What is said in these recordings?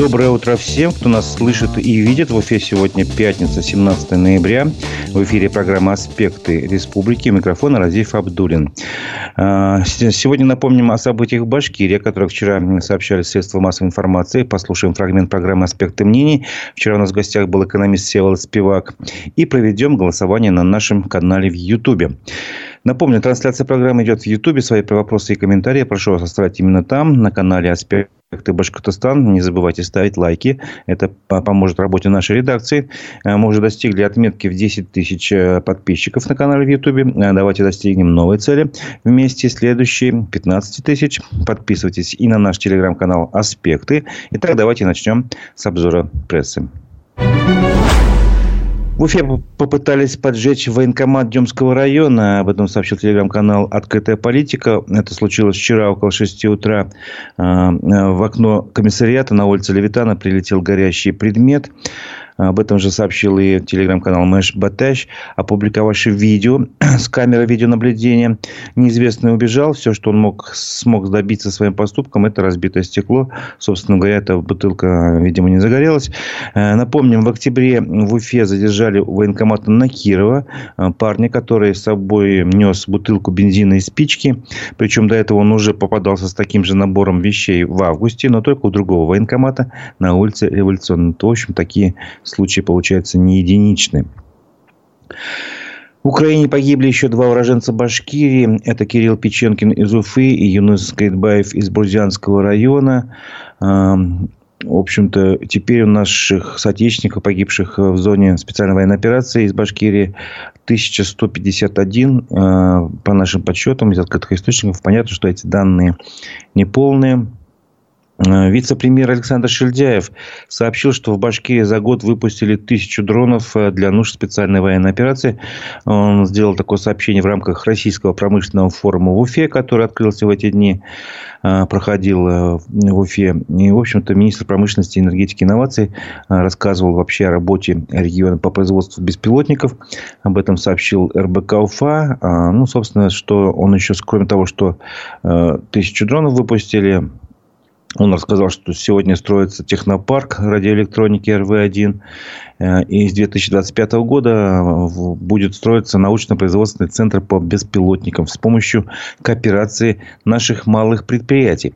Доброе утро всем, кто нас слышит и видит. В эфире сегодня пятница, 17 ноября. В эфире программа «Аспекты республики». Микрофон Разиф Абдулин. А, сегодня напомним о событиях в Башкирии, о которых вчера сообщали средства массовой информации. Послушаем фрагмент программы «Аспекты мнений». Вчера у нас в гостях был экономист Севолод Спивак. И проведем голосование на нашем канале в Ютубе. Напомню, трансляция программы идет в Ютубе. Свои вопросы и комментарии прошу вас оставить именно там, на канале «Аспекты ты Башкортостан. Не забывайте ставить лайки. Это поможет работе нашей редакции. Э, мы уже достигли отметки в 10 тысяч э, подписчиков на канале в Ютубе. Э, давайте достигнем новой цели. Вместе следующие 15 тысяч. Подписывайтесь и на наш телеграм-канал «Аспекты». Итак, давайте начнем с обзора прессы. В Уфе попытались поджечь военкомат Демского района. Об этом сообщил телеграм-канал «Открытая политика». Это случилось вчера около 6 утра. А, в окно комиссариата на улице Левитана прилетел горящий предмет. Об этом же сообщил и телеграм-канал Мэш Батэш, опубликовавший видео с камеры видеонаблюдения. Неизвестный убежал. Все, что он мог, смог добиться своим поступком, это разбитое стекло. Собственно говоря, эта бутылка, видимо, не загорелась. Э, напомним, в октябре в Уфе задержали военкомата Накирова. Э, парня, который с собой нес бутылку бензина и спички. Причем до этого он уже попадался с таким же набором вещей в августе, но только у другого военкомата на улице Революционной. В общем, такие случаи, получаются, не единичны. В Украине погибли еще два уроженца Башкирии. Это Кирилл Печенкин из Уфы и Юнус Кайтбаев из Бурзянского района. В общем-то, теперь у наших соотечественников, погибших в зоне специальной военной операции из Башкирии, 1151. По нашим подсчетам из открытых источников понятно, что эти данные неполные. Э, вице-премьер Александр Шельдяев сообщил, что в Башкирии за год выпустили тысячу дронов э, для нужд специальной военной операции. Он сделал такое сообщение в рамках Российского промышленного форума в Уфе, который открылся в эти дни, э, проходил в Уфе. И, в общем-то, министр промышленности, энергетики и инноваций рассказывал вообще о работе региона по производству беспилотников. Об этом сообщил РБК Уфа. Ну, собственно, что он еще, кроме того, что тысячу дронов выпустили, он рассказал, что сегодня строится технопарк радиоэлектроники РВ-1. Э, и с 2025 года будет строиться научно-производственный центр по беспилотникам с помощью кооперации наших малых предприятий.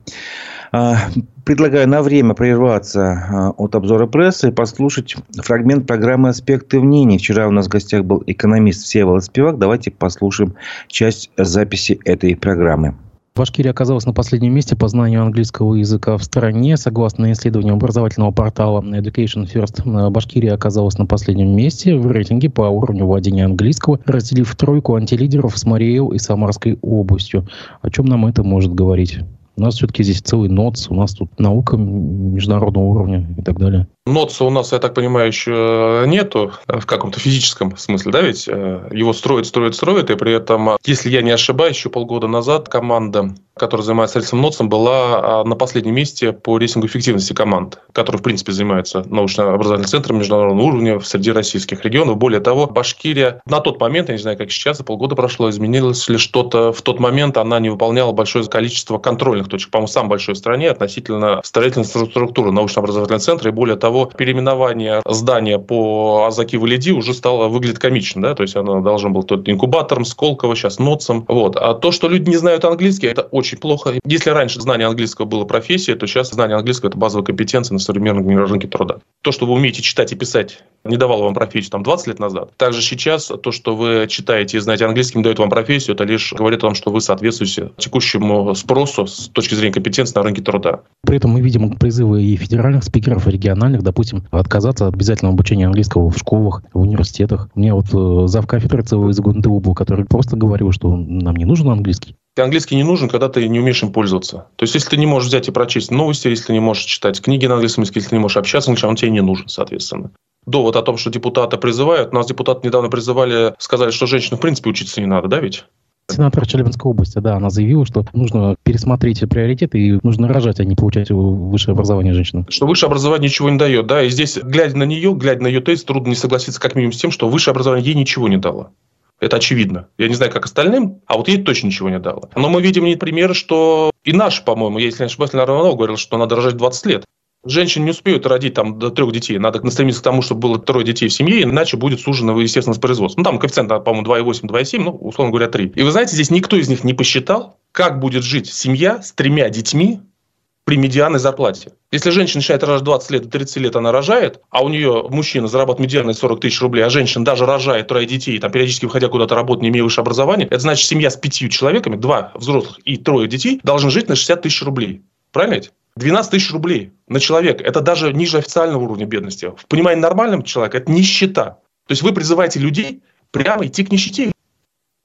А, предлагаю на время прерваться от обзора прессы и послушать фрагмент программы «Аспекты мнений». Вчера у нас в гостях был экономист Всеволод Спивак. Давайте послушаем часть записи этой программы. Башкирия оказалась на последнем месте по знанию английского языка в стране. Согласно исследованию образовательного портала Education First, Башкирия оказалась на последнем месте в рейтинге по уровню владения английского, разделив тройку антилидеров с Мариэл и Самарской областью. О чем нам это может говорить? У нас все-таки здесь целый НОЦ, у нас тут наука международного уровня и так далее. НОЦа у нас, я так понимаю, еще нету в каком-то физическом смысле, да, ведь э, его строят, строят, строят, и при этом, если я не ошибаюсь, еще полгода назад команда, которая занимается этим НОЦом, была а, на последнем месте по рейтингу эффективности команд, которые, в принципе, занимаются научно-образовательным центром международного уровня среди российских регионов. Более того, Башкирия на тот момент, я не знаю, как сейчас, полгода прошло, изменилось ли что-то в тот момент, она не выполняла большое количество контрольных точек, по-моему, самой большой в стране относительно строительной структуры научно-образовательного центра, и более того, переименование здания по Азаки Валиди уже стало выглядеть комично, да, то есть оно должно было тот инкубатором, Сколково, сейчас НОЦом, вот. А то, что люди не знают английский, это очень плохо. Если раньше знание английского было профессией, то сейчас знание английского – это базовая компетенция на современном рынке труда. То, что вы умеете читать и писать, не давало вам профессию там 20 лет назад. Также сейчас то, что вы читаете и знаете английский, не дает вам профессию, это лишь говорит о том, что вы соответствуете текущему спросу с точки зрения компетенции на рынке труда. При этом мы видим призывы и федеральных спикеров, и региональных, допустим, отказаться от обязательного обучения английского в школах, в университетах. У меня вот э, зав кафедры ЦВ из ГУНТУ был, который просто говорил, что нам не нужен английский. Английский не нужен, когда ты не умеешь им пользоваться. То есть, если ты не можешь взять и прочесть новости, если ты не можешь читать книги на английском языке, если ты не можешь общаться английским, он тебе не нужен, соответственно. Довод о том, что депутаты призывают. Нас депутаты недавно призывали, сказали, что женщинам в принципе учиться не надо, да ведь? Сенатор Челябинской области, да, она заявила, что нужно пересмотреть приоритеты и нужно рожать, а не получать высшее образование женщинам. Что высшее образование ничего не дает, да, и здесь, глядя на нее, глядя на ее тест, трудно не согласиться как минимум с тем, что высшее образование ей ничего не дало. Это очевидно. Я не знаю, как остальным, а вот ей точно ничего не дало. Но мы видим примеры, что и наш, по-моему, если не ошибаюсь, Иванов говорил, что надо рожать 20 лет. Женщины не успеют родить там до трех детей. Надо стремиться к тому, чтобы было трое детей в семье, иначе будет сужено, естественно, производство. Ну, там коэффициент, по-моему, 2,8, 2,7, ну, условно говоря, 3. И вы знаете, здесь никто из них не посчитал, как будет жить семья с тремя детьми при медианной зарплате. Если женщина начинает рожать 20 лет, до 30 лет она рожает, а у нее мужчина зарабатывает медианной 40 тысяч рублей, а женщина даже рожает трое детей, там, периодически выходя куда-то работать, не имея высшего образования, это значит, семья с пятью человеками, два взрослых и трое детей, должны жить на 60 тысяч рублей. Правильно ведь? 12 тысяч рублей на человека. Это даже ниже официального уровня бедности. В понимании нормального человека это нищета. То есть вы призываете людей прямо идти к нищете.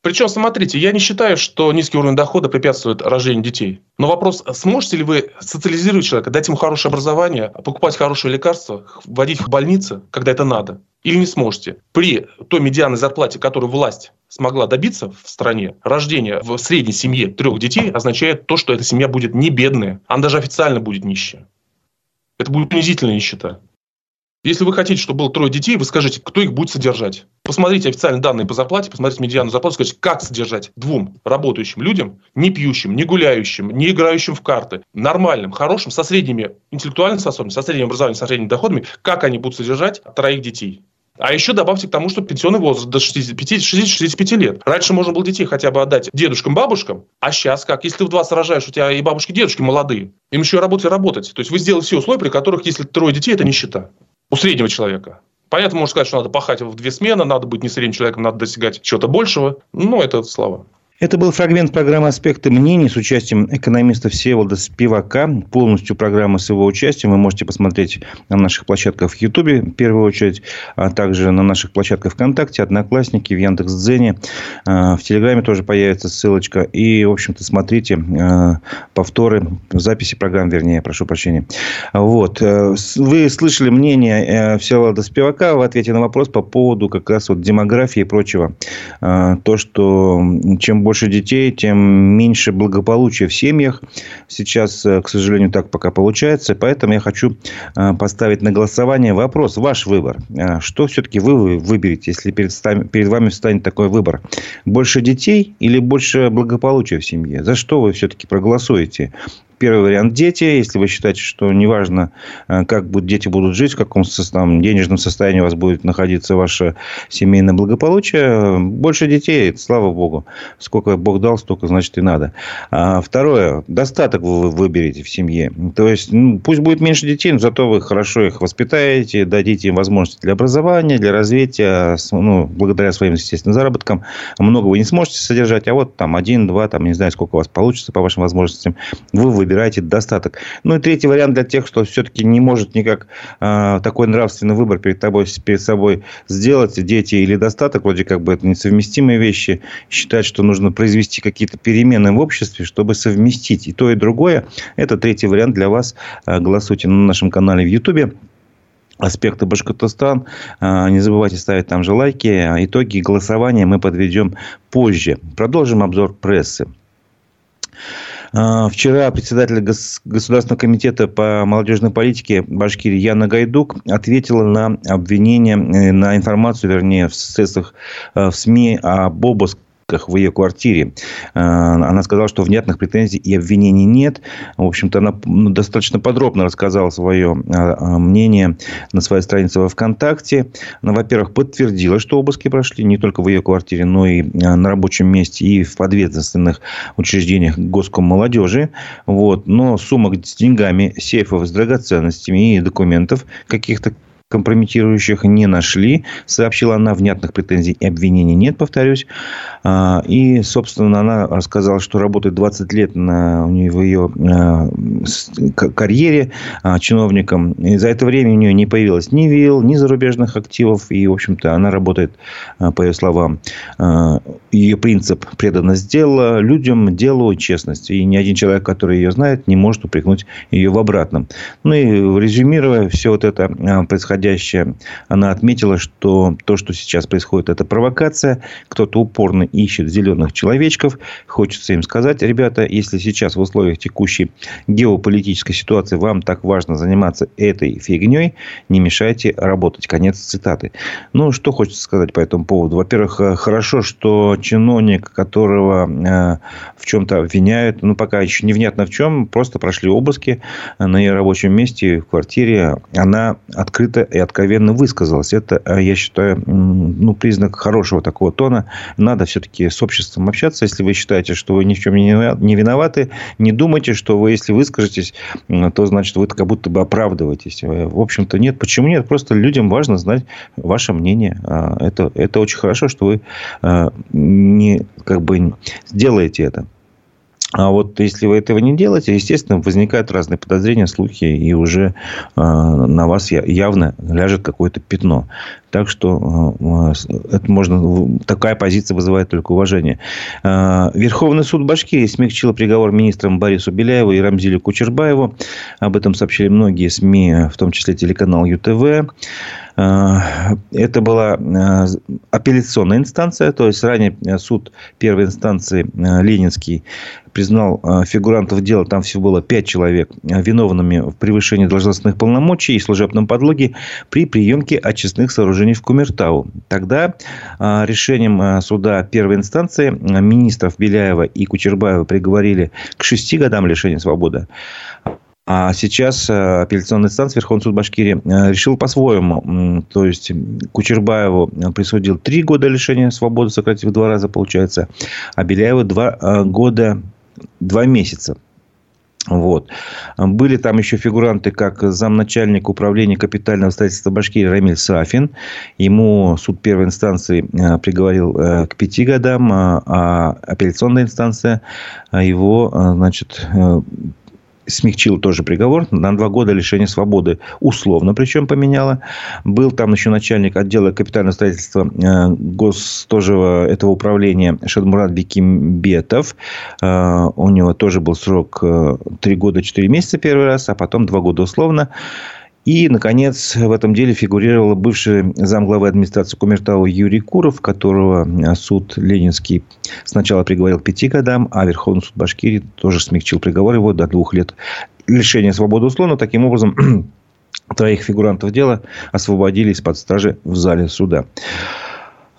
Причем, смотрите, я не считаю, что низкий уровень дохода препятствует рождению детей. Но вопрос, сможете ли вы социализировать человека, дать ему хорошее образование, покупать хорошие лекарства, вводить в больницы, когда это надо? Или не сможете? При той медианной зарплате, которую власть смогла добиться в стране, рождение в средней семье трех детей означает то, что эта семья будет не бедная, она даже официально будет нищая. Это будет унизительная нищета. Если вы хотите, чтобы было трое детей, вы скажите, кто их будет содержать. Посмотрите официальные данные по зарплате, посмотрите медиану зарплату, скажите, как содержать двум работающим людям, не пьющим, не гуляющим, не играющим в карты, нормальным, хорошим, со средними интеллектуальными способностями, со средним образованием, со средними доходами, как они будут содержать троих детей. А еще добавьте к тому, что пенсионный возраст до 65 лет. Раньше можно было детей хотя бы отдать дедушкам, бабушкам, а сейчас как? Если ты в 20 рожаешь, у тебя и бабушки, и дедушки молодые, им еще работать и работать. То есть вы сделали все условия, при которых, если трое детей, это нищета у среднего человека. Понятно, можно сказать, что надо пахать в две смены, надо быть не средним человеком, надо достигать чего-то большего. Но это слова. Это был фрагмент программы «Аспекты мнений» с участием экономиста Всеволода Спивака. Полностью программа с его участием вы можете посмотреть на наших площадках в Ютубе, в первую очередь, а также на наших площадках ВКонтакте, Одноклассники, в Яндекс.Дзене. А, в Телеграме тоже появится ссылочка. И, в общем-то, смотрите а, повторы, записи программ, вернее, прошу прощения. Вот. Э, вы слышали мнение э, Всеволода Спивака в ответе на вопрос по поводу как раз вот демографии и прочего. То, что чем больше больше детей, тем меньше благополучия в семьях. Сейчас, э, к сожалению, так пока получается. Поэтому я хочу э, поставить на голосование вопрос. Ваш выбор. Э, что все-таки вы выберете, если перед, перед вами встанет такой выбор? Больше детей или больше благополучия в семье? За что вы все-таки проголосуете? Первый вариант – дети. Если вы считаете, что неважно, э, как дети будут жить, в каком там, денежном состоянии у вас будет находиться ваше семейное благополучие, больше детей, слава богу. Сколько Бог дал, столько, значит, и надо. А второе – достаток вы выберете в семье. То есть, ну, пусть будет меньше детей, но зато вы хорошо их воспитаете, дадите им возможности для образования, для развития, ну, благодаря своим, естественно, заработкам. Много вы не сможете содержать, а вот там один, два, там, не знаю, сколько у вас получится по вашим возможностям, вы выберете выбираете достаток. Ну и третий вариант для тех, кто все-таки не может никак э, такой нравственный выбор перед, тобой, перед собой сделать, дети или достаток, вроде как бы это несовместимые вещи, считать, что нужно произвести какие-то перемены в обществе, чтобы совместить и то, и другое. Это третий вариант для вас. Э, голосуйте на нашем канале в Ютубе аспекты Башкортостан. Э, не забывайте ставить там же лайки. Итоги голосования мы подведем позже. Продолжим обзор прессы. А, вчера председатель Государственного комитета по молодежной политике Башкирии Яна Гайдук ответила на обвинение, э, на информацию, вернее, в средствах э, в СМИ об обыске в ее квартире. А, она сказала, что внятных претензий и обвинений нет. В общем-то, она ну, достаточно подробно рассказала свое а, а, мнение на своей странице во ВКонтакте. Она, во-первых, подтвердила, что обыски прошли не только в ее квартире, но и на рабочем месте и в подведомственных учреждениях госком молодежи. Вот. Но сумок с деньгами, сейфов с драгоценностями и документов каких-то компрометирующих не нашли. Сообщила она, внятных претензий и обвинений нет, повторюсь. А, и, собственно, она рассказала, что работает 20 лет на, у нее, в ее а, карьере а, чиновником. И за это время у нее не появилось ни вилл, ни зарубежных активов. И, в общем-то, она работает, по ее словам, ее принцип преданность дела, людям, делу, честность. И ни один человек, который ее знает, не может упрекнуть ее в обратном. Ну и резюмируя все вот это происходящее происходящее. Она отметила, что то, что сейчас происходит, это провокация. Кто-то упорно ищет зеленых человечков. Хочется им сказать, ребята, если сейчас в условиях текущей геополитической ситуации вам так важно заниматься этой фигней, не мешайте работать. Конец цитаты. Ну, что хочется сказать по этому поводу? Во-первых, хорошо, что чиновник, которого э, в чем-то обвиняют, ну, пока еще невнятно в чем, просто прошли обыски на ее рабочем месте, в квартире. Она открыто и откровенно высказалась. Это, э, я считаю, ну, признак хорошего такого тона. Надо все-таки с обществом общаться. Если вы считаете, что вы ни в чем не виноваты, не думайте, что вы, если выскажетесь, то значит, вы как будто бы оправдываетесь. В общем-то, нет. Почему нет? Просто людям важно знать ваше мнение. Это, это очень хорошо, что вы не, как бы сделаете это. А вот если вы этого не делаете, естественно, возникают разные подозрения, слухи, и уже э, на вас явно ляжет какое-то пятно. Так что э, это можно, такая позиция вызывает только уважение. Э, Верховный суд Башкирии смягчил приговор министрам Борису Беляеву и Рамзилю Кучербаеву. Об этом сообщили многие СМИ, в том числе телеканал ЮТВ. Это была апелляционная инстанция, то есть ранее суд первой инстанции Ленинский признал э, фигурантов дела, там всего было пять человек, э, виновными в превышении должностных полномочий и служебном подлоге при приемке очистных сооружений в Кумертау. Тогда э, решением суда первой инстанции министров Беляева и Кучербаева приговорили к шести годам лишения свободы. А сейчас апелляционная инстанция Верховный суд Башкирии решил по-своему. То есть, Кучербаеву присудил три года лишения свободы, сократив в два раза, получается. А Беляеву два года два месяца. Вот. Были там еще фигуранты, как замначальник управления капитального строительства Башкирии Рамиль Сафин. Ему суд первой инстанции э, приговорил э, к пяти годам, а, а апелляционная инстанция его значит, смягчил тоже приговор на два года лишения свободы. Условно причем поменяла. Был там еще начальник отдела капитального строительства э, гос тоже этого управления Шадмурат Бекимбетов. Э, у него тоже был срок э, три года четыре месяца первый раз, а потом два года условно. И, наконец, в этом деле фигурировал бывший замглавы администрации Кумертау Юрий Куров, которого э, суд Ленинский сначала приговорил к пяти годам, а Верховный суд Башкирии тоже смягчил приговор его до двух лет лишения свободы условно. Таким образом, троих фигурантов дела освободили из-под стражи в зале суда.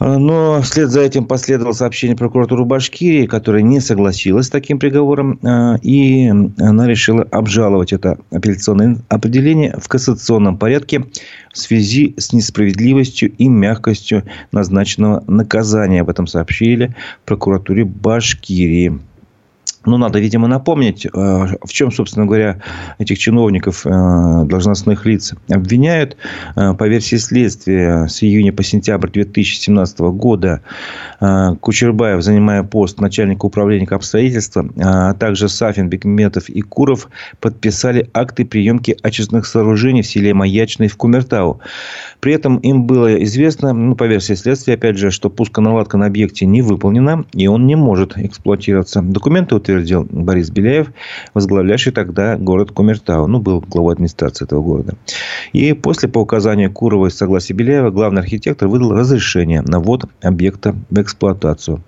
А, но вслед за этим последовало сообщение прокуратуры Башкирии, которая не согласилась с таким приговором. А, и она решила обжаловать это апелляционное определение в кассационном порядке в связи с несправедливостью и мягкостью назначенного наказания. Об этом сообщили прокуратуре Башкирии. Ну, надо, видимо, напомнить, э, в чем, собственно говоря, этих чиновников, э, должностных лиц обвиняют. Э, по версии следствия, с июня по сентябрь 2017 года Кучербаев, занимая пост начальника управления капстроительства, а также Сафин, Бекметов и Куров подписали акты приемки очистных сооружений в селе Маячный в Кумертау. При этом им было известно, ну, по версии следствия, опять же, что пусконаладка на объекте не выполнена, и он не может эксплуатироваться. Документы утвердил Борис Беляев, возглавлявший тогда город Кумертау. Ну, был главой администрации этого города. И после, по указанию Курова и согласия Беляева, главный архитектор выдал разрешение на ввод объекта в эксплуатацию.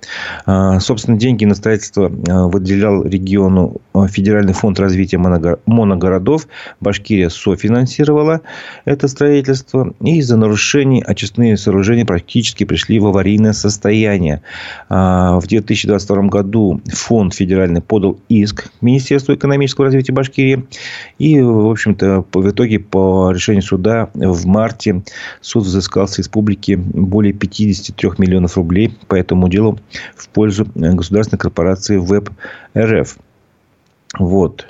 А, собственно, деньги на строительство а, выделял региону а, Федеральный фонд развития моногородов. Башкирия софинансировала это строительство. И из-за нарушений очистные сооружения практически пришли в аварийное состояние. В 2022 году фонд федеральный официально подал иск Министерству экономического развития Башкирии. И, в общем-то, в итоге по решению суда в марте суд взыскал с республики более 53 миллионов рублей по этому делу в пользу государственной корпорации ВЭБ РФ. Вот.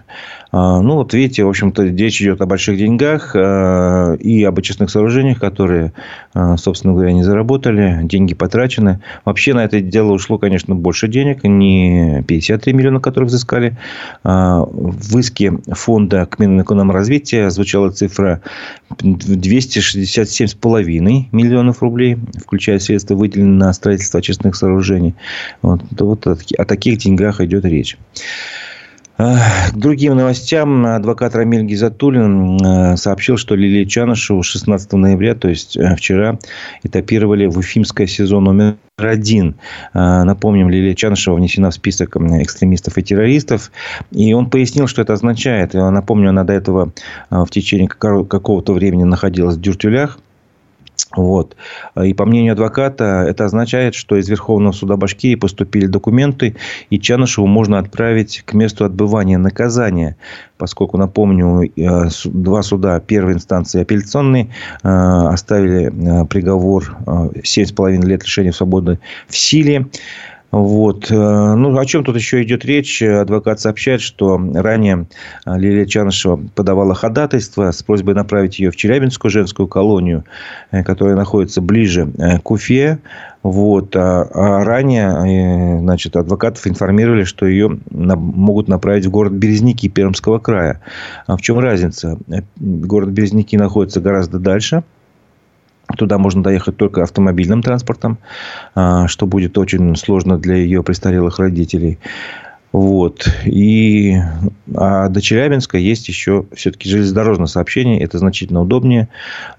А, ну, вот видите, в общем-то, речь идет о больших деньгах а, и об очистных сооружениях, которые, а, собственно говоря, не заработали. Деньги потрачены. Вообще на это дело ушло, конечно, больше денег. Не 53 миллиона, которые взыскали. В иске фонда к Минэкономразвития звучала цифра 267,5 миллионов рублей, включая средства, выделенные на строительство очистных сооружений. Вот, вот о таких деньгах идет речь. К другим новостям адвокат Рамиль Гизатуллин сообщил, что Лилия Чанышеву 16 ноября, то есть вчера, этапировали в Уфимское сезон номер один. Напомним, Лилия Чанышева внесена в список экстремистов и террористов. И он пояснил, что это означает. Напомню, она до этого в течение какого-то времени находилась в дюртюлях вот. И по мнению адвоката, это означает, что из Верховного суда Башкирии поступили документы, и Чанышеву можно отправить к месту отбывания наказания, поскольку, напомню, э, два суда первой инстанции апелляционной э, оставили э, приговор 7,5 лет лишения свободы в силе. Вот. Э, ну, о чем тут еще идет речь? Адвокат сообщает, что ранее э, Лилия Чанышева подавала ходатайство с просьбой направить ее в Челябинскую женскую колонию, э, которая находится ближе к Уфе. Вот. А, а ранее значит, адвокатов информировали, что ее могут направить в город Березники Пермского края. А в чем разница? Город Березники находится гораздо дальше – Туда можно доехать только автомобильным транспортом, а, что будет очень сложно для ее престарелых родителей. Вот. И а до Челябинска есть еще все-таки железнодорожное сообщение. Это значительно удобнее.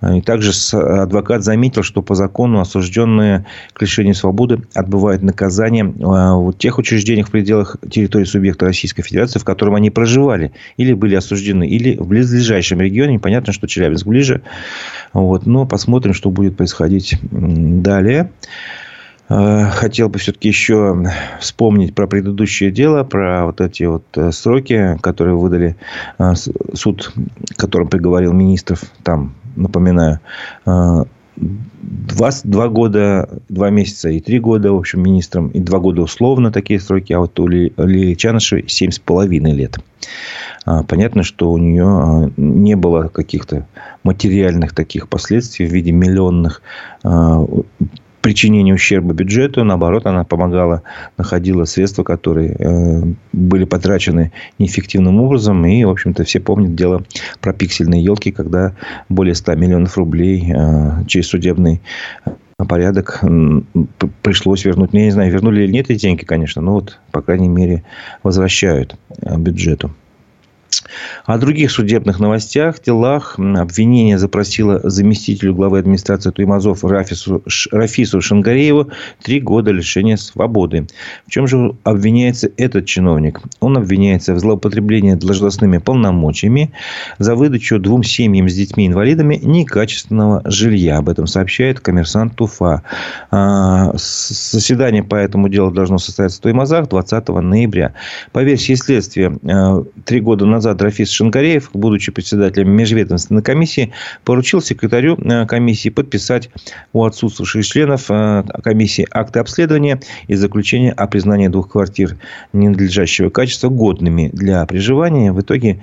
И также адвокат заметил, что по закону осужденные к лишению свободы отбывают наказание а, в тех учреждениях в пределах территории субъекта Российской Федерации, в котором они проживали или были осуждены, или в близлежащем регионе. Понятно, что Челябинск ближе. Вот. Но посмотрим, что будет происходить далее. Э, хотел бы все-таки еще вспомнить про предыдущее дело, про вот эти вот э, сроки, которые выдали э, суд, которым приговорил министров, там, напоминаю, два, два года, два месяца и три года, в общем, министрам, и два года условно такие сроки, а вот у Лилии Чанышевой семь с половиной лет. Понятно, что у нее не было каких-то материальных таких последствий в виде миллионных причинению ущерба бюджету. Наоборот, она помогала, находила средства, которые э, были потрачены неэффективным образом. И, в общем-то, все помнят дело про пиксельные елки, когда более 100 миллионов рублей э, через судебный порядок пришлось вернуть. Я не знаю, вернули или нет эти деньги, конечно, но вот, по крайней мере, возвращают э, бюджету. О других судебных новостях, делах обвинение запросило заместителю главы администрации Туймазов Рафису, Рафису Шангарееву три года лишения свободы. В чем же обвиняется этот чиновник? Он обвиняется в злоупотреблении должностными полномочиями за выдачу двум семьям с детьми-инвалидами некачественного жилья. Об этом сообщает коммерсант Туфа. А, заседание по этому делу должно состояться в Туймазах 20 ноября. По версии следствия, а, три года назад Рафис Шинкареев, будучи председателем межведомственной комиссии, поручил секретарю э, комиссии подписать у отсутствующих членов э, комиссии акты обследования и заключения о признании двух квартир ненадлежащего качества годными для проживания. В итоге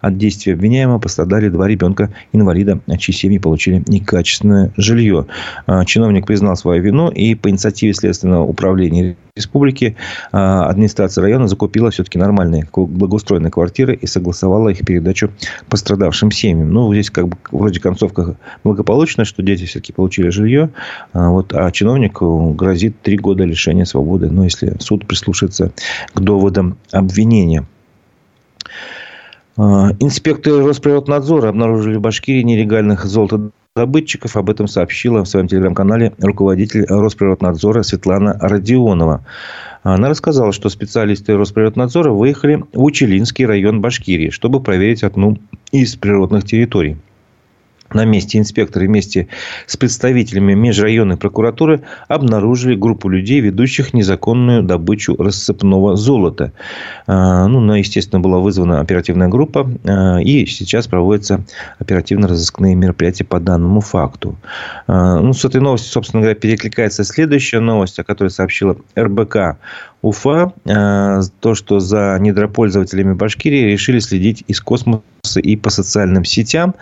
от действия обвиняемого пострадали два ребенка-инвалида, чьи семьи получили некачественное жилье. А, чиновник признал свою вину и по инициативе Следственного управления республики а, администрация района закупила все-таки нормальные благоустроенные квартиры и согласовала их передачу пострадавшим семьям. Ну, здесь как бы вроде концовка благополучная, что дети все-таки получили жилье, а, вот, а чиновнику грозит три года лишения свободы, ну, если суд прислушается к доводам обвинения. А, инспекторы Росприроднадзора обнаружили в Башкирии нелегальных золотодобытчиков. Об этом сообщила в своем телеграм-канале руководитель Росприроднадзора Светлана Родионова. Она рассказала, что специалисты Росприроднадзора выехали в Учелинский район Башкирии, чтобы проверить одну из природных территорий. На месте инспекторы вместе с представителями межрайонной прокуратуры обнаружили группу людей, ведущих незаконную добычу рассыпного золота. А, ну, ну, естественно, была вызвана оперативная группа, а, и сейчас проводятся оперативно-розыскные мероприятия по данному факту. А, ну, с этой новостью, собственно говоря, перекликается следующая новость, о которой сообщила РБК Уфа. То, что за недропользователями Башкирии решили следить из космоса и по социальным сетям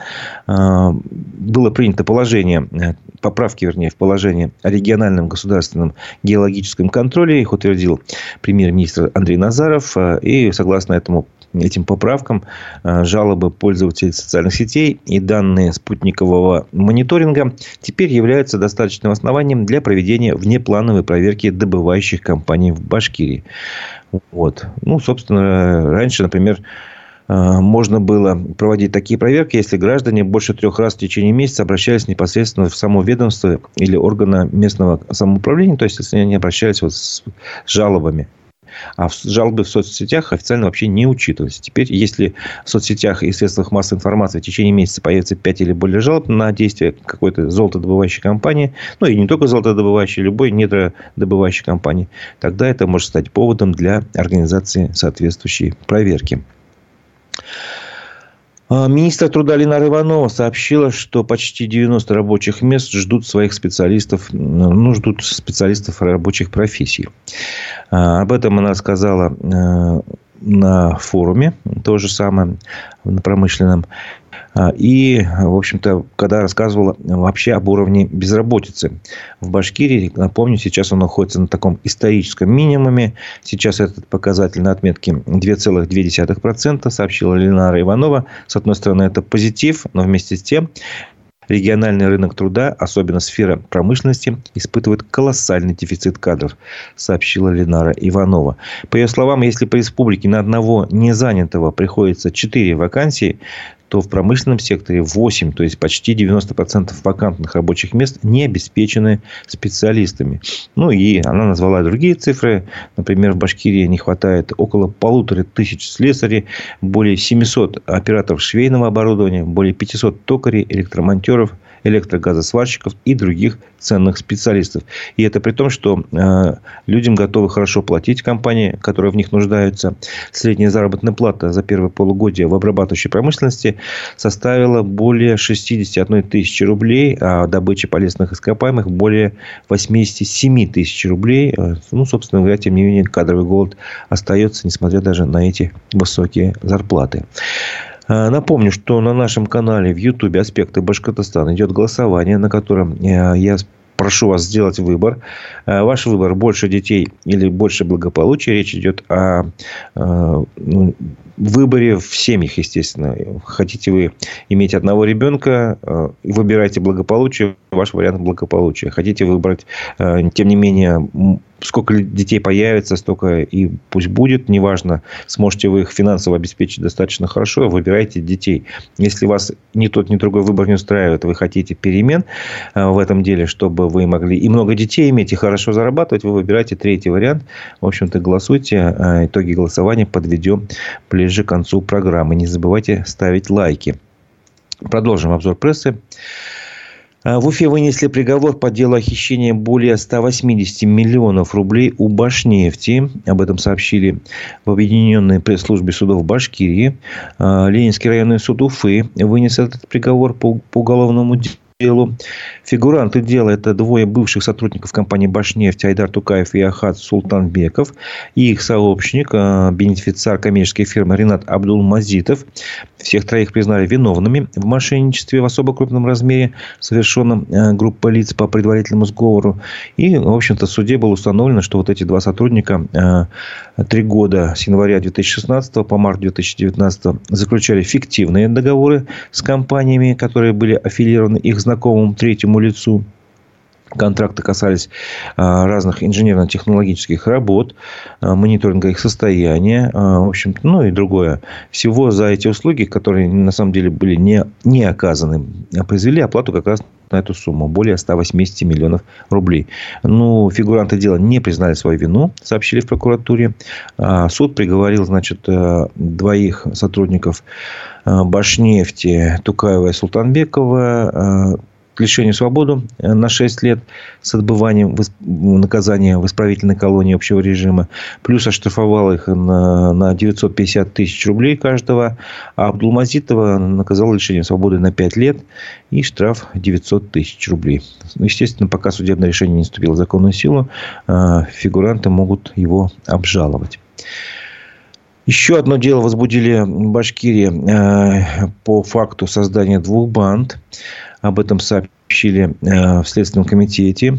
было принято положение, э, поправки, вернее, в положение о региональном государственном геологическом контроле. Их утвердил премьер-министр Андрей Назаров. Э, и согласно этому этим поправкам жалобы пользователей социальных сетей и данные спутникового мониторинга теперь являются достаточным основанием для проведения внеплановой проверки добывающих компаний в Башкирии. Вот. Ну, собственно, раньше, например, Э, можно было проводить такие проверки, если граждане больше трех раз в течение месяца обращались непосредственно в само ведомство или органа местного самоуправления, то есть, если они обращались вот с жалобами. А жалобы в соцсетях официально вообще не учитывались. Теперь, если в соцсетях и средствах массовой информации в течение месяца появится 5 или более жалоб на действие какой-то золотодобывающей компании, ну и не только золотодобывающей, любой недродобывающей компании, тогда это может стать поводом для организации соответствующей проверки. А, министр труда Ленара Иванова сообщила, что почти 90 рабочих мест ждут своих специалистов, ну, ждут специалистов рабочих профессий. А, об этом она сказала э, на форуме, то же самое, на промышленном. А, и, в общем-то, когда рассказывала вообще об уровне безработицы в Башкирии, напомню, сейчас он находится на таком историческом минимуме. Сейчас этот показатель на отметке 2,2%, сообщила Ленара Иванова. С одной стороны, это позитив, но вместе с тем Региональный рынок труда, особенно сфера промышленности, испытывает колоссальный дефицит кадров, сообщила Ленара Иванова. По ее словам, если по республике на одного незанятого приходится 4 вакансии, то в промышленном секторе 8, то есть почти 90% вакантных рабочих мест не обеспечены специалистами. Ну и она назвала другие цифры. Например, в Башкирии не хватает около полутора тысяч слесарей, более 700 операторов швейного оборудования, более 500 токарей, электромонтеров – электрогазосварщиков и других ценных специалистов. И это при том, что э, людям готовы хорошо платить компании, которые в них нуждаются. Средняя заработная плата за первое полугодие в обрабатывающей промышленности составила более 61 тысячи рублей, а добыча полезных ископаемых более 87 тысяч рублей. Э, ну, собственно говоря, тем не менее, кадровый голод остается, несмотря даже на эти высокие зарплаты. А, напомню, что на нашем канале в Ютубе «Аспекты Башкортостана» идет голосование, на котором э, я прошу вас сделать выбор. Э, ваш выбор – больше детей или больше благополучия. Речь идет о э, выборе в семьях, естественно. Хотите вы иметь одного ребенка, выбирайте благополучие, ваш вариант благополучия. Хотите выбрать, тем не менее, сколько детей появится, столько и пусть будет, неважно, сможете вы их финансово обеспечить достаточно хорошо, выбирайте детей. Если вас ни тот, ни другой выбор не устраивает, вы хотите перемен э, в этом деле, чтобы вы могли и много детей иметь, и хорошо зарабатывать, вы выбираете третий вариант. В общем-то, голосуйте. Э, итоги голосования подведем ближе к концу программы. Не забывайте ставить лайки. Продолжим обзор прессы. А, в Уфе вынесли приговор по делу о хищении более 180 миллионов рублей у Башнефти. Об этом сообщили в Объединенной пресс-службе судов Башкирии. А, Ленинский районный суд Уфы вынес этот приговор по уголовному делу делу. Фигуранты дела – это двое бывших сотрудников компании «Башнефть» Айдар Тукаев и Ахат Султанбеков. И их сообщник, э, бенефициар коммерческой фирмы Ренат Абдулмазитов. Всех троих признали виновными в мошенничестве в особо крупном размере, совершенном э, группой лиц по предварительному сговору. И, в общем-то, в суде было установлено, что вот эти два сотрудника э, три года с января 2016 по март 2019 заключали фиктивные договоры с компаниями, которые были аффилированы их знакомому третьему лицу. Контракты касались а, разных инженерно-технологических работ, а, мониторинга их состояния, а, в общем ну и другое. Всего за эти услуги, которые на самом деле были не, не оказаны, произвели оплату как раз на эту сумму, более 180 миллионов рублей. Ну, фигуранты дела не признали свою вину, сообщили в прокуратуре. Суд приговорил, значит, двоих сотрудников Башнефти Тукаева и Султанбекова к свободы э, на 6 лет с отбыванием наказания в исправительной колонии общего режима. Плюс оштрафовал их на, на 950 тысяч рублей каждого. А Абдулмазитова наказал лишением свободы на 5 лет и штраф 900 тысяч рублей. Ну, естественно, пока судебное решение не вступило в законную силу, э, фигуранты могут его обжаловать. Еще одно дело возбудили Башкирии э, по факту создания двух банд. Об этом сообщили сообщили в Следственном комитете.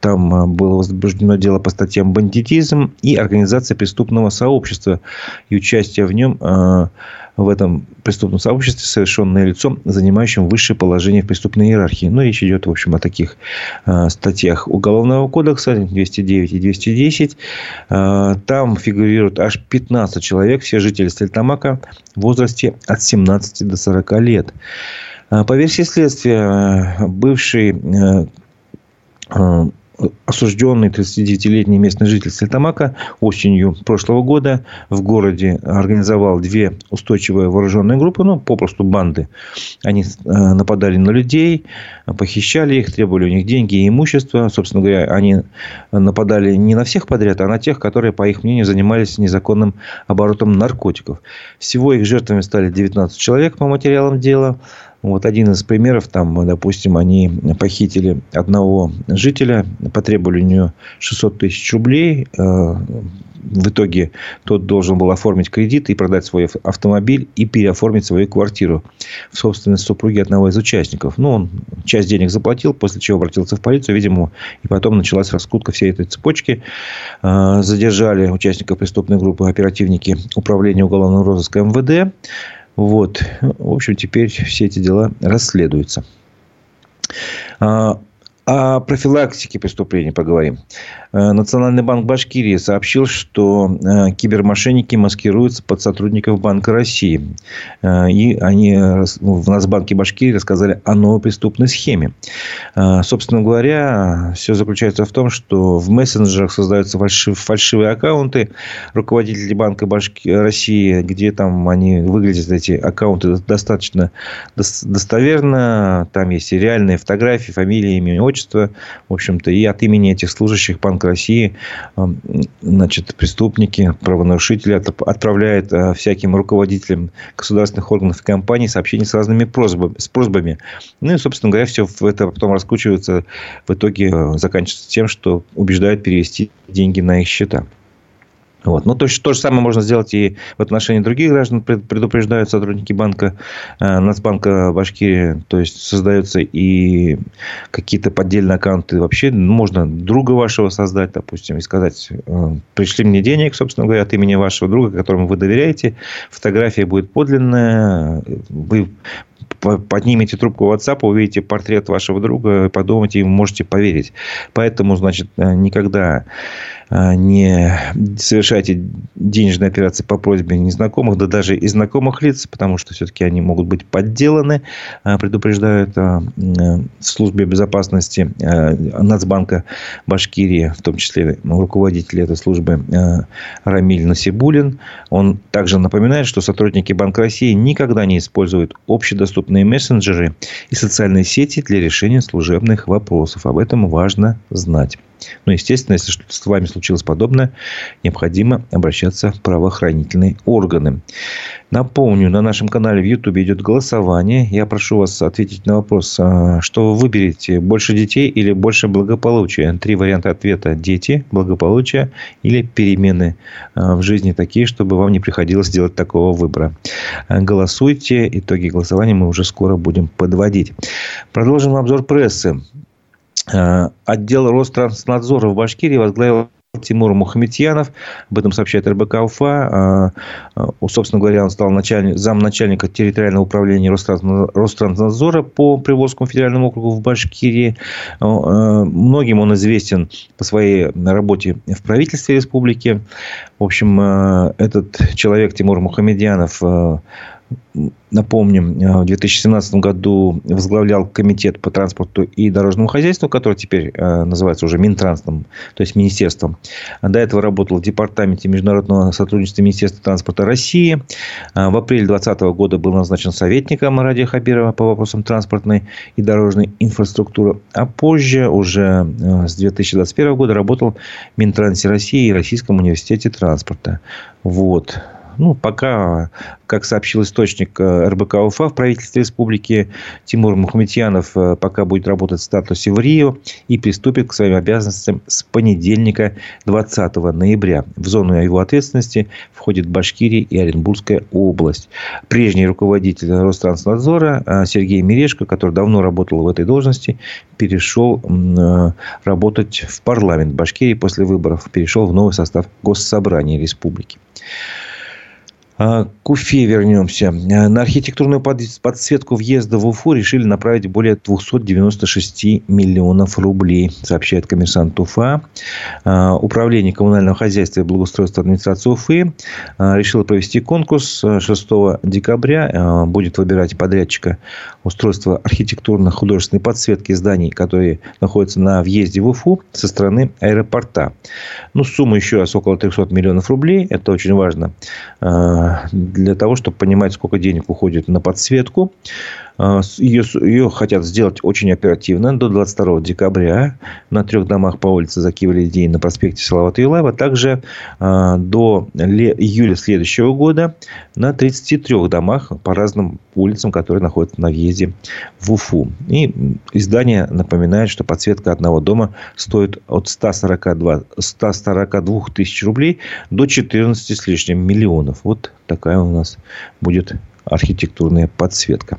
Там было возбуждено дело по статьям бандитизм и организация преступного сообщества. И участие в нем в этом преступном сообществе совершенное лицом, занимающим высшее положение в преступной иерархии. Ну, речь идет, в общем, о таких э, статьях Уголовного кодекса 209 и 210. Э, там фигурируют аж 15 человек, все жители Стельтамака в возрасте от 17 до 40 лет. Э, по версии следствия, бывший э, э, осужденный 39-летний местный житель Сальтамака осенью прошлого года в городе организовал две устойчивые вооруженные группы, ну, попросту банды. Они э, нападали на людей, похищали их, требовали у них деньги и имущество. Собственно говоря, они нападали не на всех подряд, а на тех, которые, по их мнению, занимались незаконным оборотом наркотиков. Всего их жертвами стали 19 человек по материалам дела. Вот один из примеров, там, допустим, они похитили одного жителя, потребовали у него 600 тысяч рублей. Э, в итоге тот должен был оформить кредит и продать свой автомобиль и переоформить свою квартиру в собственность супруги одного из участников. Ну, он часть денег заплатил, после чего обратился в полицию, видимо, и потом началась раскрутка всей этой цепочки. Э, задержали участников преступной группы оперативники управления уголовного розыска МВД. Вот. В общем, теперь все эти дела расследуются. А, о профилактике преступлений поговорим. Э, Национальный банк Башкирии сообщил, что э, кибермошенники маскируются под сотрудников Банка России. Э, и они в Нацбанке Башкирии рассказали о новой преступной схеме. Собственно говоря, все заключается в том, что в мессенджерах создаются фальшивые аккаунты руководителей Банка Башки... России, где там они выглядят, эти аккаунты, достаточно достоверно. Там есть и реальные фотографии, фамилии, имя, отчество. В общем-то, и от имени этих служащих Банк России, значит, преступники, правонарушители отправляют а, всяким руководителям государственных органов и компаний сообщения с разными просьбами. С просьбами. Ну и, собственно говоря, все это потом раскручивается, в итоге а, заканчивается тем, что убеждают перевести деньги на их счета. Вот. Ну, то, то же самое можно сделать и в отношении других граждан, предупреждают сотрудники банка, э, Нацбанка Башкирии. То есть, создаются и какие-то поддельные аккаунты. Вообще, можно друга вашего создать, допустим, и сказать, э, пришли мне денег, собственно говоря, от имени вашего друга, которому вы доверяете. Фотография будет подлинная. Вы поднимете трубку WhatsApp, увидите портрет вашего друга, подумайте, и можете поверить. Поэтому, значит, э, никогда а, не совершайте денежные операции по просьбе незнакомых, да даже и знакомых лиц, потому что все-таки они могут быть подделаны, а, предупреждают в службе безопасности Нацбанка Башкирии, в том числе руководитель этой службы Рамиль Насибулин. Он также напоминает, что сотрудники Банка России никогда не используют общедоступные мессенджеры и социальные сети для решения служебных вопросов. Об этом важно знать. Но, естественно, если с вами случилось подобное, необходимо обращаться в правоохранительные органы. Напомню, на нашем канале в YouTube идет голосование. Я прошу вас ответить на вопрос, а, что вы выберете, больше детей или больше благополучия? Три варианта ответа. Дети, благополучие или перемены а, в жизни такие, чтобы вам не приходилось делать такого выбора. Голосуйте. Итоги голосования мы уже скоро будем подводить. Продолжим обзор прессы. Э, отдел Ространснадзора в Башкирии возглавил Тимур Мухаметьянов. Об этом сообщает РБК Уфа. Э, э, собственно говоря, он стал начальник, замначальника территориального управления Ространснадзора по Приволжскому федеральному округу в Башкирии. Многим он известен по своей работе в правительстве республики. В общем, этот человек, Тимур Мухамедьянов, Напомним, э, в 2017 году возглавлял комитет по транспорту и дорожному хозяйству, который теперь э, называется уже Минтрансом, то есть Министерством. До этого работал в Департаменте международного сотрудничества Министерства транспорта России. Э, в апреле 2020 года был назначен советником Радия Хабирова по вопросам транспортной и дорожной инфраструктуры. А позже, уже с 2021 года, работал в Минтрансе России и Российском университете транспорта. Вот. Ну, пока, как сообщил источник РБК УФА в правительстве республики, Тимур Мухаметьянов пока будет работать в статусе в Рио и приступит к своим обязанностям с понедельника 20 ноября. В зону его ответственности входит Башкирия и Оренбургская область. Прежний руководитель Ространснадзора Сергей Мирешко, который давно работал в этой должности, перешел работать в парламент Башкирии после выборов, перешел в новый состав Госсобрания республики. А, к Уфе вернемся. На архитектурную подсветку въезда в Уфу решили направить более 296 миллионов рублей, сообщает коммерсант Уфа. А, Управление коммунального хозяйства и благоустройства администрации Уфы а, решило провести конкурс 6 декабря. Будет выбирать подрядчика устройства архитектурно-художественной подсветки зданий, которые находятся на въезде в Уфу со стороны аэропорта. Ну, сумма еще раз около 300 миллионов рублей. Это очень важно для того, чтобы понимать, сколько денег уходит на подсветку. Ее, а, ее хотят сделать очень оперативно, до 22 декабря. На трех домах по улице Закива Лидей на проспекте Салавата Юлаева. Также а, до июля следующего года на 33 домах по разным улицам, которые находятся на въезде в Уфу. И издание напоминает, что подсветка одного дома стоит от 142, 142 тысяч рублей до 14 с лишним миллионов. Вот такая у нас будет архитектурная подсветка.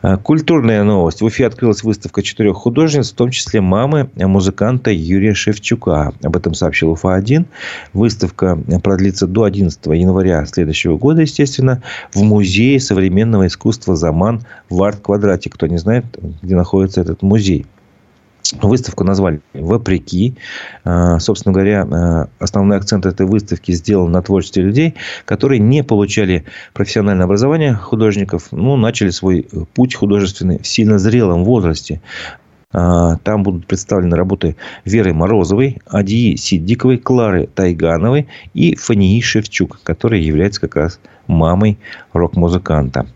А, культурная новость. В Уфе открылась выставка четырех художниц, в том числе мамы музыканта Юрия Шевчука. Об этом сообщил Уфа-1. Выставка продлится до 11 января следующего года, естественно, в Музее современного искусства «Заман» в арт-квадрате. Кто не знает, где находится этот музей. Выставку назвали «Вопреки». А, собственно говоря, а, основной акцент этой выставки сделан на творчестве людей, которые не получали профессиональное образование художников, но начали свой путь художественный в сильно зрелом возрасте. Там будут представлены работы Веры Морозовой, Адии Сиддиковой, Клары Тайгановой и Фании Шевчук, которая является как раз мамой рок-музыканта.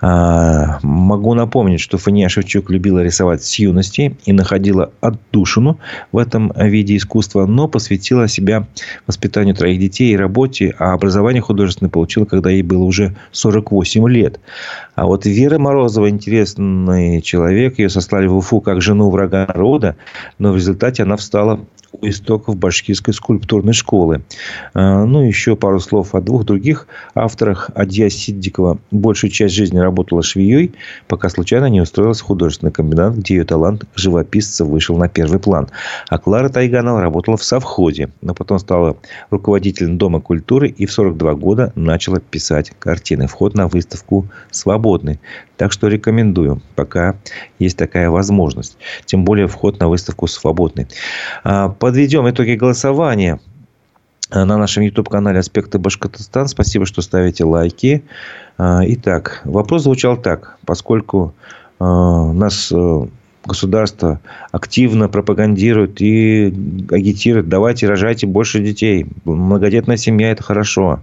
А, могу напомнить, что Фания Шевчук любила рисовать с юности и находила отдушину в этом виде искусства, но посвятила себя воспитанию троих детей и работе, а образование художественное получила, когда ей было уже 48 лет. А вот Вера Морозова интересный человек. Ее сослали в Уфу как жену врага народа, но в результате она встала у истоков башкирской скульптурной школы. А, ну, еще пару слов о двух других авторах. Адья Сиддикова большую часть жизни работала швеей, пока случайно не устроилась в художественный комбинат, где ее талант живописца вышел на первый план. А Клара Тайганова работала в совхозе, но потом стала руководителем Дома культуры и в 42 года начала писать картины. Вход на выставку свободный. Так что рекомендую, пока есть такая возможность. Тем более вход на выставку свободный. А, подведем итоги голосования на нашем YouTube-канале «Аспекты Башкортостан». Спасибо, что ставите лайки. А, итак, вопрос звучал так. Поскольку а, нас э, государство активно пропагандирует и агитирует, давайте рожайте больше детей. Многодетная семья – это хорошо.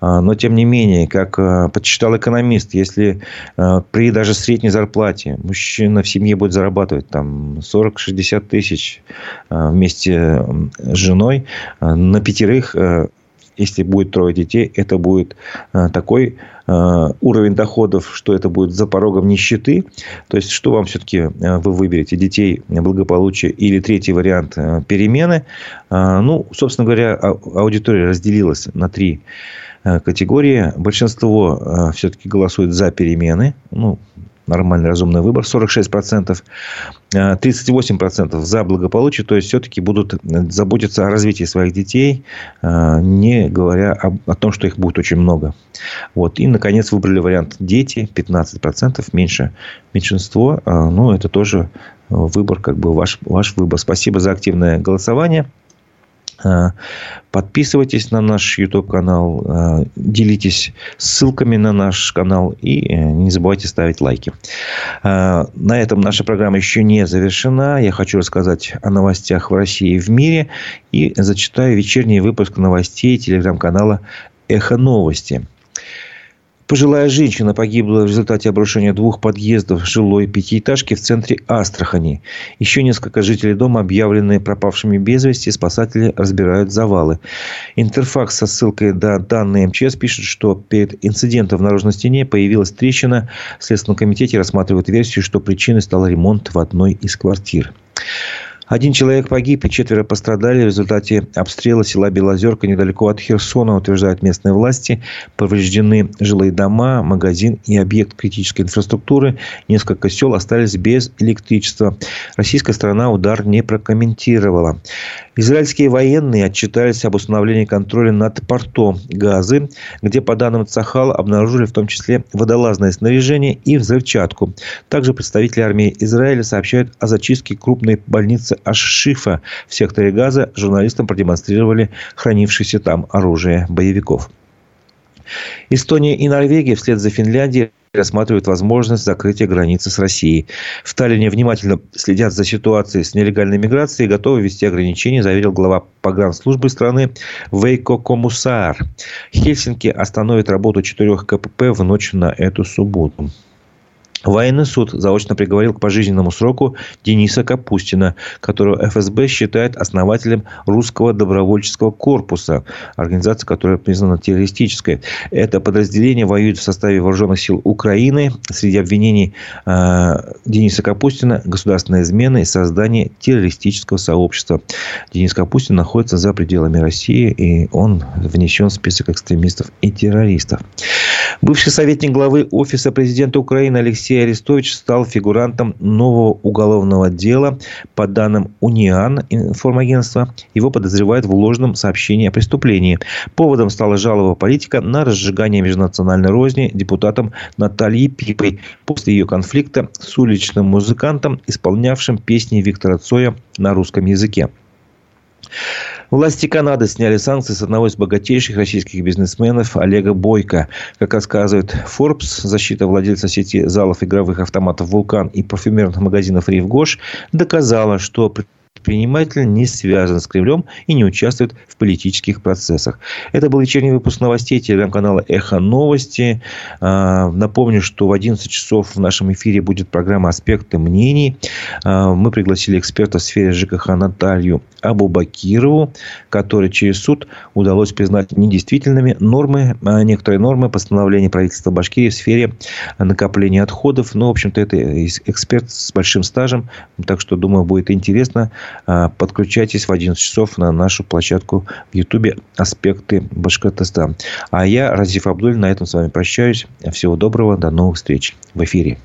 А, но, тем не менее, как а, подсчитал экономист, если а, при даже средней зарплате мужчина в семье будет зарабатывать там 40-60 тысяч вместе с женой, на пятерых если будет трое детей, это будет э, такой э, уровень доходов, что это будет за порогом нищеты. То есть, что вам все-таки э, вы выберете? Детей, благополучие или третий вариант перемены? Ну, собственно говоря, аудитория разделилась на три категории. Большинство все-таки голосует за перемены. Ну, нормальный разумный выбор 46%, 38% а, за благополучие, то есть все-таки будут заботиться о развитии своих детей, а, не говоря о, том, что их будет очень много. Вот. И, наконец, выбрали вариант дети, 15%, меньше меньшинство, ну, это тоже выбор, как бы ваш, ваш выбор. Спасибо за активное голосование. А, подписывайтесь на наш YouTube-канал, а, делитесь ссылками на наш канал и э, не забывайте ставить лайки. А, на этом наша программа еще не завершена. Я хочу рассказать о новостях в России и в мире и зачитаю вечерний выпуск новостей телеграм-канала «Эхо новости». Пожилая женщина погибла в результате обрушения двух подъездов жилой пятиэтажки в центре Астрахани. Еще несколько жителей дома, объявленные пропавшими без вести, спасатели разбирают завалы. Интерфакс со ссылкой на данные МЧС пишет, что перед инцидентом в наружной стене появилась трещина. В Следственном комитете рассматривают версию, что причиной стал ремонт в одной из квартир. Один человек погиб и четверо пострадали в результате обстрела села Белозерка недалеко от Херсона, утверждают местные власти. Повреждены жилые дома, магазин и объект критической инфраструктуры. Несколько сел остались без электричества. Российская сторона удар не прокомментировала. Израильские военные отчитались об установлении контроля над портом Газы, где, по данным Цахал, обнаружили в том числе водолазное снаряжение и взрывчатку. Также представители армии Израиля сообщают о зачистке крупной больницы Аш-Шифа в секторе Газа. Журналистам продемонстрировали хранившееся там оружие боевиков. Эстония и Норвегия вслед за Финляндией рассматривают возможность закрытия границы с Россией. В Таллине внимательно следят за ситуацией с нелегальной миграцией и готовы ввести ограничения, заверил глава погранслужбы страны Вейко Комусаар. Хельсинки остановит работу четырех КПП в ночь на эту субботу. Военный суд заочно приговорил к пожизненному сроку Дениса Капустина, которого ФСБ считает основателем русского добровольческого корпуса, организация, которая признана террористической. Это подразделение воюет в составе вооруженных сил Украины. Среди обвинений э, Дениса Капустина государственная измена и создание террористического сообщества. Денис Капустин находится за пределами России, и он внесен в список экстремистов и террористов. Бывший советник главы Офиса президента Украины Алексей Арестович стал фигурантом нового уголовного дела. По данным УНИАН, информагентства, его подозревают в ложном сообщении о преступлении. Поводом стала жалоба политика на разжигание межнациональной розни депутатом Натальей Пипой после ее конфликта с уличным музыкантом, исполнявшим песни Виктора Цоя на русском языке. Власти Канады сняли санкции с одного из богатейших российских бизнесменов Олега Бойко. Как рассказывает Forbes, защита владельца сети залов игровых автоматов «Вулкан» и парфюмерных магазинов «Рив Гош» доказала, что предприниматель не связан с Кремлем и не участвует в политических процессах. Это был вечерний выпуск новостей телеграм-канала «Эхо новости». А, напомню, что в 11 часов в нашем эфире будет программа «Аспекты мнений». А, мы пригласили эксперта в сфере ЖКХ Наталью Абубакирову, которой через суд удалось признать недействительными нормы, а, некоторые нормы постановления правительства Башкирии в сфере накопления отходов. Ну, в общем-то, это эксперт с большим стажем, так что, думаю, будет интересно. А, подключайтесь в 11 часов на нашу площадку в Ютубе «Аспекты Башкортостана». А я, Разиф Абдуль, на этом с вами прощаюсь. Всего доброго, до новых встреч в эфире.